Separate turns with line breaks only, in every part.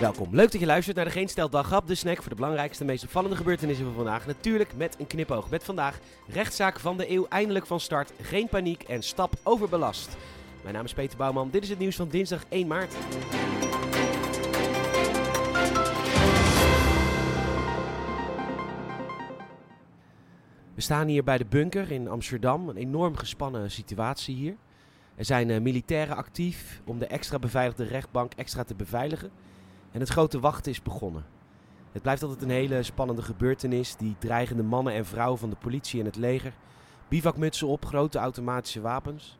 Welkom. Leuk dat je luistert naar de Geen Stel Dagrap, de snack voor de belangrijkste, meest opvallende gebeurtenissen van vandaag. Natuurlijk met een knipoog. Met vandaag rechtszaak van de eeuw eindelijk van start, geen paniek en stap overbelast. Mijn naam is Peter Bouwman. Dit is het nieuws van dinsdag 1 maart. We staan hier bij de bunker in Amsterdam. Een enorm gespannen situatie hier. Er zijn uh, militairen actief om de extra beveiligde rechtbank extra te beveiligen. En het grote wachten is begonnen. Het blijft altijd een hele spannende gebeurtenis. Die dreigende mannen en vrouwen van de politie en het leger. Bivakmutsen op, grote automatische wapens.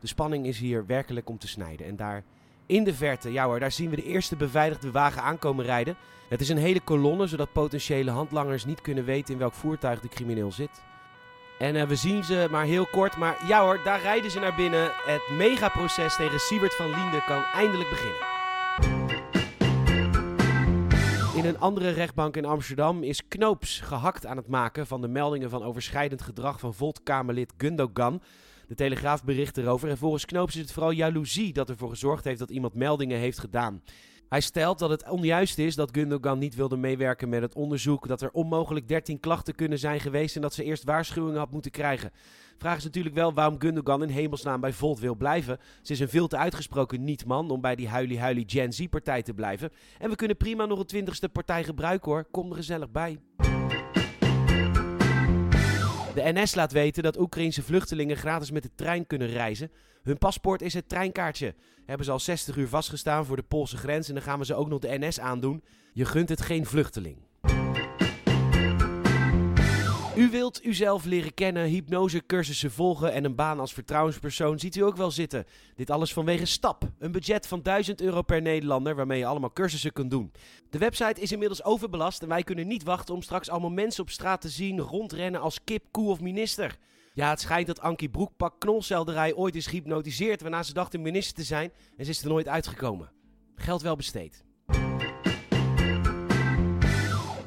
De spanning is hier werkelijk om te snijden. En daar in de verte, ja hoor, daar zien we de eerste beveiligde wagen aankomen rijden. Het is een hele kolonne, zodat potentiële handlangers niet kunnen weten in welk voertuig de crimineel zit. En uh, we zien ze maar heel kort, maar ja hoor, daar rijden ze naar binnen. Het megaproces tegen Siebert van Liende kan eindelijk beginnen. In een andere rechtbank in Amsterdam is Knoops gehakt aan het maken van de meldingen van overschrijdend gedrag van Volt-Kamerlid Gundogan. De Telegraaf bericht erover en volgens Knoops is het vooral jaloezie dat ervoor gezorgd heeft dat iemand meldingen heeft gedaan. Hij stelt dat het onjuist is dat Gundogan niet wilde meewerken met het onderzoek, dat er onmogelijk 13 klachten kunnen zijn geweest en dat ze eerst waarschuwingen had moeten krijgen. Vraag is natuurlijk wel waarom Gundogan in hemelsnaam bij Volt wil blijven. Ze is een veel te uitgesproken niet-man om bij die huilie-huilie Gen Z-partij te blijven. En we kunnen prima nog een twintigste partij gebruiken hoor, kom er gezellig bij. De NS laat weten dat Oekraïnse vluchtelingen gratis met de trein kunnen reizen. Hun paspoort is het treinkaartje. Hebben ze al 60 uur vastgestaan voor de Poolse grens en dan gaan we ze ook nog de NS aandoen. Je gunt het geen vluchteling. U wilt uzelf leren kennen, hypnosecursussen volgen en een baan als vertrouwenspersoon ziet u ook wel zitten. Dit alles vanwege STAP, een budget van 1000 euro per Nederlander waarmee je allemaal cursussen kunt doen. De website is inmiddels overbelast en wij kunnen niet wachten om straks allemaal mensen op straat te zien rondrennen als kip, koe of minister. Ja, het schijnt dat Ankie Broekpak knolselderij ooit is gehypnotiseerd waarna ze dacht een minister te zijn en ze is er nooit uitgekomen. Geld wel besteed.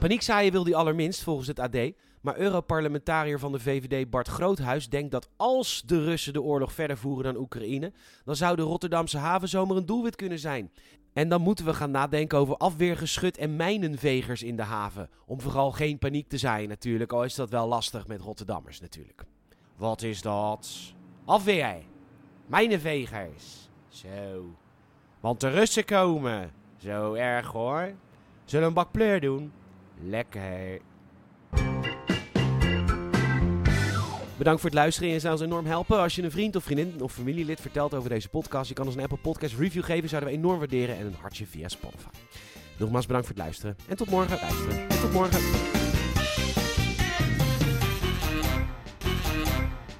Paniekzaaien wil hij allerminst, volgens het AD. Maar Europarlementariër van de VVD Bart Groothuis denkt dat als de Russen de oorlog verder voeren dan Oekraïne, dan zou de Rotterdamse haven zomaar een doelwit kunnen zijn. En dan moeten we gaan nadenken over afweergeschut en mijnenvegers in de haven. Om vooral geen paniek te zijn natuurlijk, al is dat wel lastig met Rotterdammers natuurlijk. Wat is dat? Afweer. Mijnenvegers. Zo. Want de Russen komen. Zo erg hoor. Zullen we een bak pleur doen? Lekker. Bedankt voor het luisteren. Je zou ons enorm helpen als je een vriend of vriendin of familielid vertelt over deze podcast. Je kan ons een Apple Podcast review geven, zouden we enorm waarderen. En een hartje via Spotify. Nogmaals bedankt voor het luisteren. En tot morgen. Luisteren. En tot morgen.